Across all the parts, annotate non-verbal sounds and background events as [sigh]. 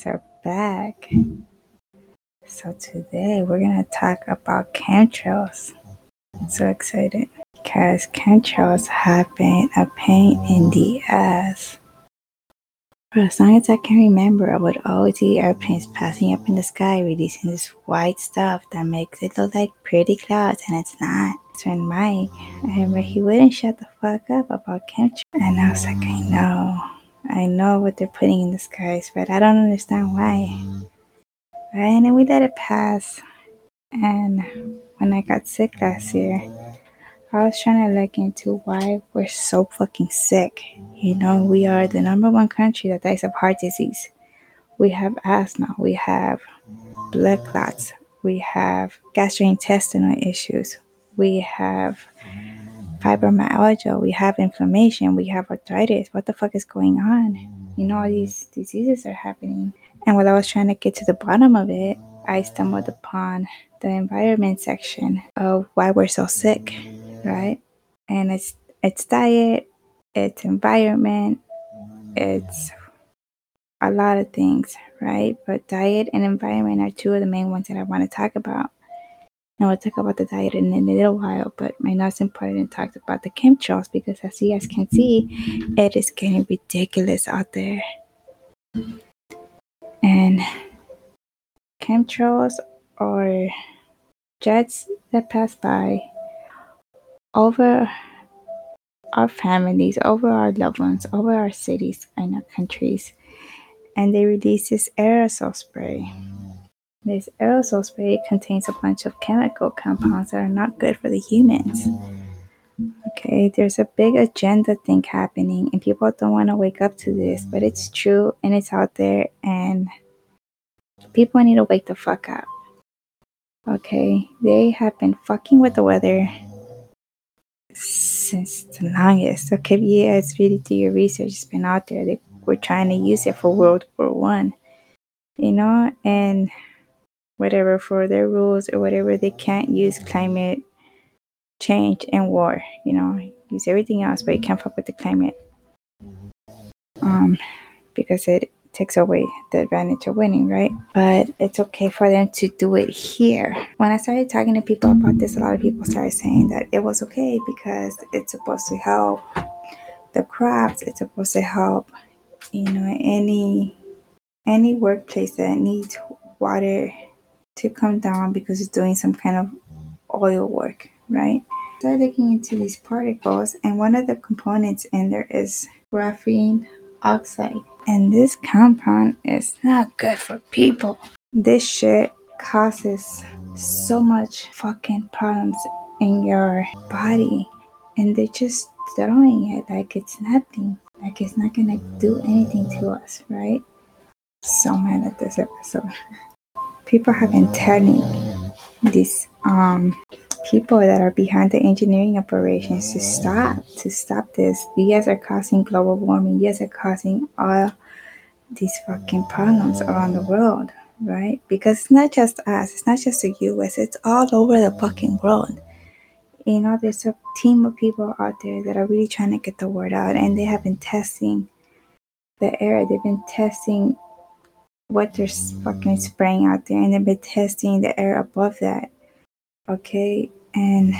Yes, are back. So today we're gonna talk about chemtrails. I'm so excited because chemtrails have been a pain in the ass. For as long as I can remember, I would always see airplanes passing up in the sky releasing this white stuff that makes it look like pretty clouds and it's not. So in Mike, I remember he wouldn't shut the fuck up about chemtrails. And I was like, I know. I know what they're putting in the skies, but I don't understand why. And then we let it pass. And when I got sick last year, I was trying to look into why we're so fucking sick. You know, we are the number one country that dies of heart disease. We have asthma, we have blood clots, we have gastrointestinal issues, we have fibromyalgia, we have inflammation, we have arthritis. What the fuck is going on? You know, all these diseases are happening. And while I was trying to get to the bottom of it, I stumbled upon the environment section of why we're so sick, right? And it's it's diet, it's environment, it's a lot of things, right? But diet and environment are two of the main ones that I want to talk about. And we'll talk about the diet in a little while, but my most important talked about the chemtrails because as you guys can see, it is getting ridiculous out there. And chemtrails are jets that pass by over our families, over our loved ones, over our cities and our countries. And they release this aerosol spray this aerosol spray contains a bunch of chemical compounds that are not good for the humans. Okay, there's a big agenda thing happening, and people don't want to wake up to this, but it's true and it's out there, and people need to wake the fuck up. Okay, they have been fucking with the weather since the longest. Okay, yeah, it's really do your research. It's been out there. They were trying to use it for World War One, you know, and whatever for their rules or whatever they can't use climate change and war you know use everything else but you can't fuck with the climate. Um because it takes away the advantage of winning right? But it's okay for them to do it here. When i started talking to people about this a lot of people started saying that it was okay because it's supposed to help the crops it's supposed to help you know any any workplace that needs water to come down because it's doing some kind of oil work, right? Start looking into these particles, and one of the components in there is graphene oxide. And this compound is not good for people. This shit causes so much fucking problems in your body, and they're just throwing it like it's nothing, like it's not gonna do anything to us, right? So mad at this episode. [laughs] people have been telling these um, people that are behind the engineering operations to stop, to stop this. Guys are causing global warming. Guys are causing all these fucking problems around the world, right? Because it's not just us, it's not just the US, it's all over the fucking world. You know, there's a team of people out there that are really trying to get the word out, and they have been testing the air. They've been testing what they're fucking spraying out there and they've been testing the air above that. Okay, and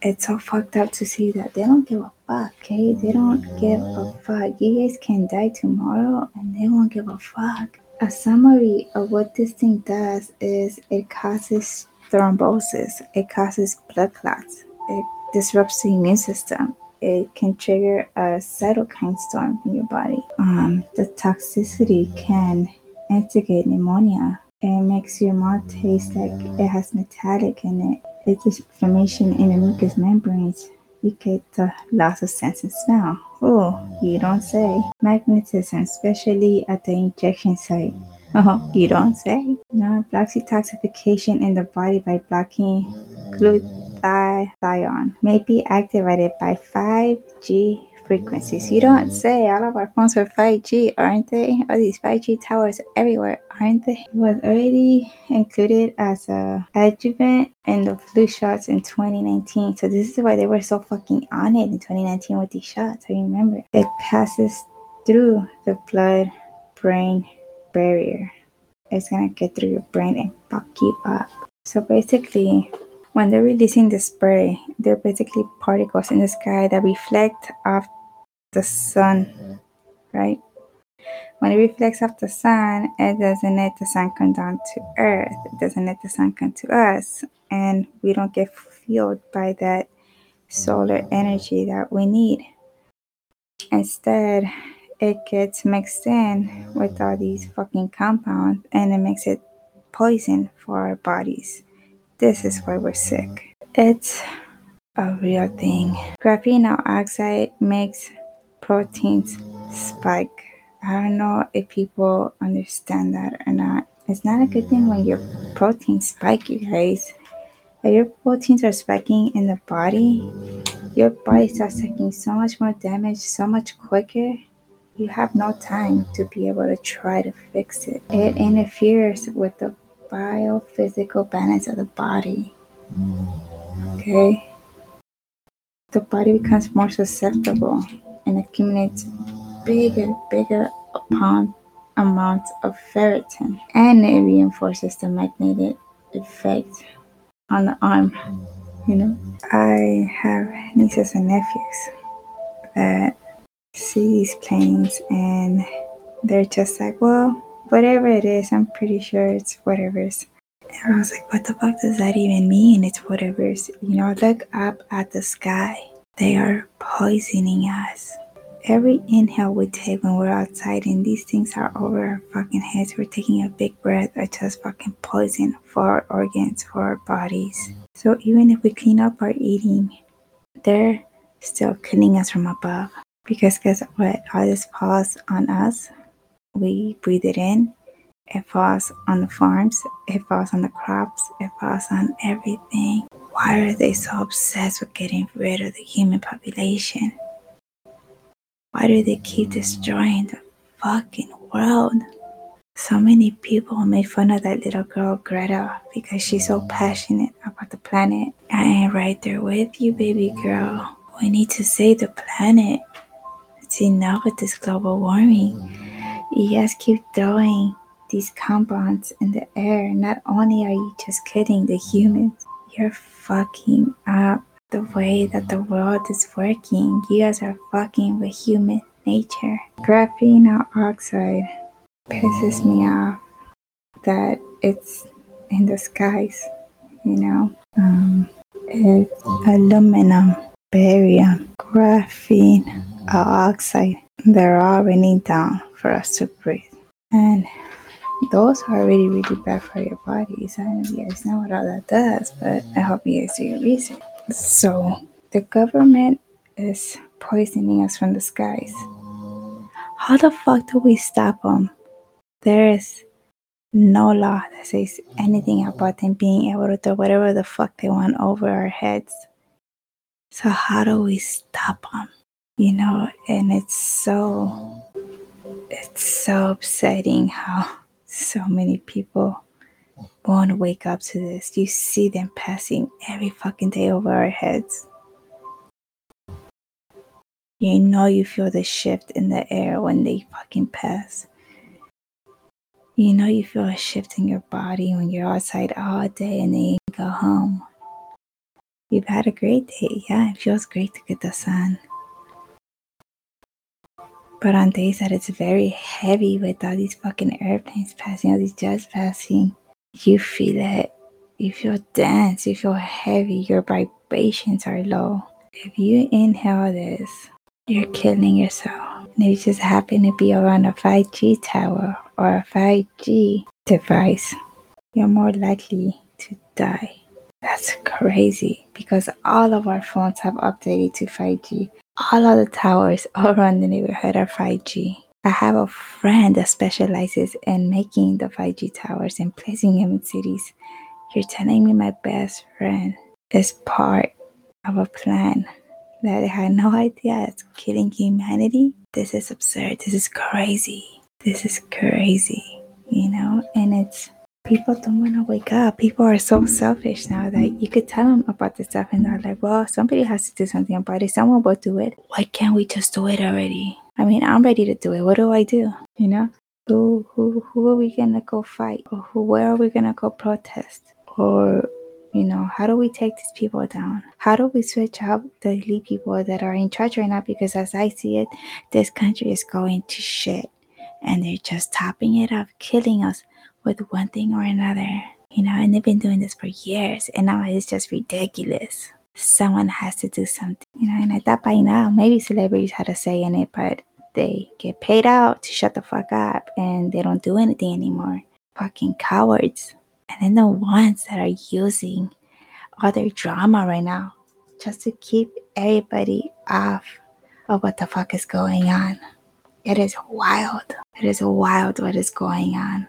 it's so fucked up to see that they don't give a fuck, okay? They don't give a fuck. You guys can die tomorrow and they won't give a fuck. A summary of what this thing does is it causes thrombosis, it causes blood clots, it disrupts the immune system, it can trigger a cytokine storm in your body. Um, the toxicity can instigate pneumonia. It makes your mouth taste like it has metallic in it. It's inflammation in the mucous membranes. You get the loss of sense and smell. Oh, you don't say. Magnetism, especially at the injection site. [laughs] Oh, you don't say. No, blocks detoxification in the body by blocking glutathione. May be activated by 5G frequencies. You don't say. All of our phones are 5G, aren't they? All these 5G towers everywhere, aren't they? It was already included as a adjuvant in the flu shots in 2019. So this is why they were so fucking on it in 2019 with these shots. I remember it passes through the blood brain barrier. It's gonna get through your brain and fuck you up. So basically, when they're releasing the spray, they're basically particles in the sky that reflect off the sun, mm-hmm. right? When it reflects off the sun, it doesn't let the sun come down to earth. It doesn't let the sun come to us. And we don't get fueled by that solar mm-hmm. energy that we need. Instead, it gets mixed in with all these mm-hmm. fucking compounds and it makes it poison for our bodies. This is why we're sick. It's a real thing. Graphene oxide makes proteins spike. I don't know if people understand that or not. It's not a good thing when your proteins spike, you guys. If your proteins are spiking in the body, your body starts taking so much more damage so much quicker. You have no time to be able to try to fix it. It interferes with the biophysical balance of the body. Mm-hmm. Okay? The body becomes more susceptible and accumulates bigger, bigger upon amounts of ferritin. And it reinforces the magnetic effect on the arm. You know, I have nieces and nephews that see these planes and they're just like, well, whatever it is, I'm pretty sure it's whatever's. And I was like, what the fuck does that even mean? It's whatever's. You know, look up at the sky. They are poisoning us. Every inhale we take when we're outside and these things are over our fucking heads, we're taking a big breath of just fucking poison for our organs, for our bodies. So even if we clean up our eating, they're still killing us from above. Because guess what? All this falls on us. We breathe it in. It falls on the farms. It falls on the crops. It falls on everything. Why are they so obsessed with getting rid of the human population? Why do they keep destroying the fucking world? So many people made fun of that little girl, Greta, because she's so passionate about the planet. I ain't right there with you, baby girl. We need to save the planet. It's enough with this global warming. You just keep throwing these compounds in the air. Not only are you just kidding the humans, you're fucking up the way that the world is working. You guys are fucking with human nature. Graphene oxide pisses me off that it's in the skies, you know. Um, it's aluminum, barium, graphene oxide. They're all raining down for us to breathe. And those are really, really bad for your bodies. I know you guys know what all that does, but I hope you guys do your research. So the government is poisoning us from the skies. How the fuck do we stop them? There is no law that says anything about them being able to do whatever the fuck they want over our heads. So how do we stop them? You know, and it's so it's so upsetting how so many people won't wake up to this. You see them passing every fucking day over our heads. You know you feel the shift in the air when they fucking pass. You know you feel a shift in your body when you're outside all day and then you go home. You've had a great day. Yeah, it feels great to get the sun. But on days that it's very heavy with all these fucking airplanes passing, all these jets passing, you feel it. You feel dense. You feel heavy. Your vibrations are low. If you inhale this, you're killing yourself. And if you just happen to be around a 5G tower or a 5G device, you're more likely to die. That's crazy because all of our phones have updated to 5G. All of the towers [laughs] all around the neighborhood are 5G. I have a friend that specializes in making the 5G towers and placing them in cities. You're telling me my best friend is part of a plan that I had no [laughs] idea it's killing humanity? This is absurd. This is crazy. This is crazy, you know? And it's people don't want to wake up. People are so selfish now that you could tell them about this stuff and they're like, well, somebody has to do something about it. Someone will do it. Why can't we just do it already? I mean, I'm ready to do it. What do I do? You know? Who who who are we gonna go fight? Or who where are we gonna go protest? Or you know, how do we take these people down? How do we switch out the elite people that are in charge right now? Because as I see it, this country is going to shit. And they're just topping it up, killing us with one thing or another. You know, and they've been doing this for years, and now it's just ridiculous. Someone has to do something, you know, and I thought by now maybe celebrities had a say in it, but they get paid out to shut the fuck up and they don't do anything anymore. Fucking cowards. And then the ones that are using all their drama right now just to keep everybody off of what the fuck is going on. It is wild. It is wild what is going on.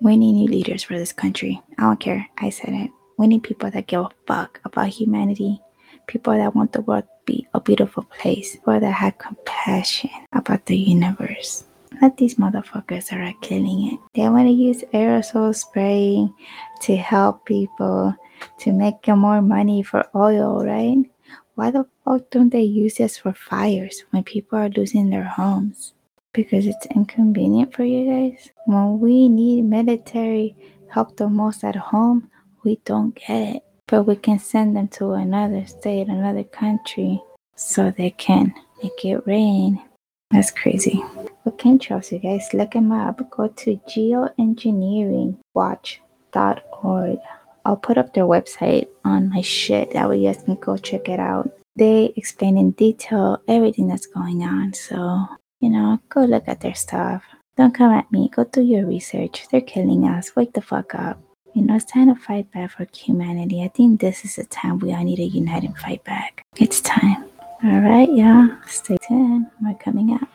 We need new leaders for this country. I don't care. I said it. We need people that give a fuck about humanity. People that want the world to be a beautiful place. People that have compassion about the universe. Not these motherfuckers that are killing it. They want to use aerosol spray to help people to make more money for oil, right? Why the fuck don't they use this for fires when people are losing their homes? Because it's inconvenient for you guys. When we need military help the most at home, we don't get it. But we can send them to another state, another country, so they can make it rain. That's crazy. But can't trust you guys. Look them up. Go to geoengineeringwatch.org. I'll put up their website on my shit. That way you guys can go check it out. They explain in detail everything that's going on. So you know, go look at their stuff. Don't come at me. Go do your research. They're killing us. Wake the fuck up. You know, it's time to fight back for humanity. I think this is the time we all need to unite and fight back. It's time. All right, y'all. Stay tuned. We're coming out.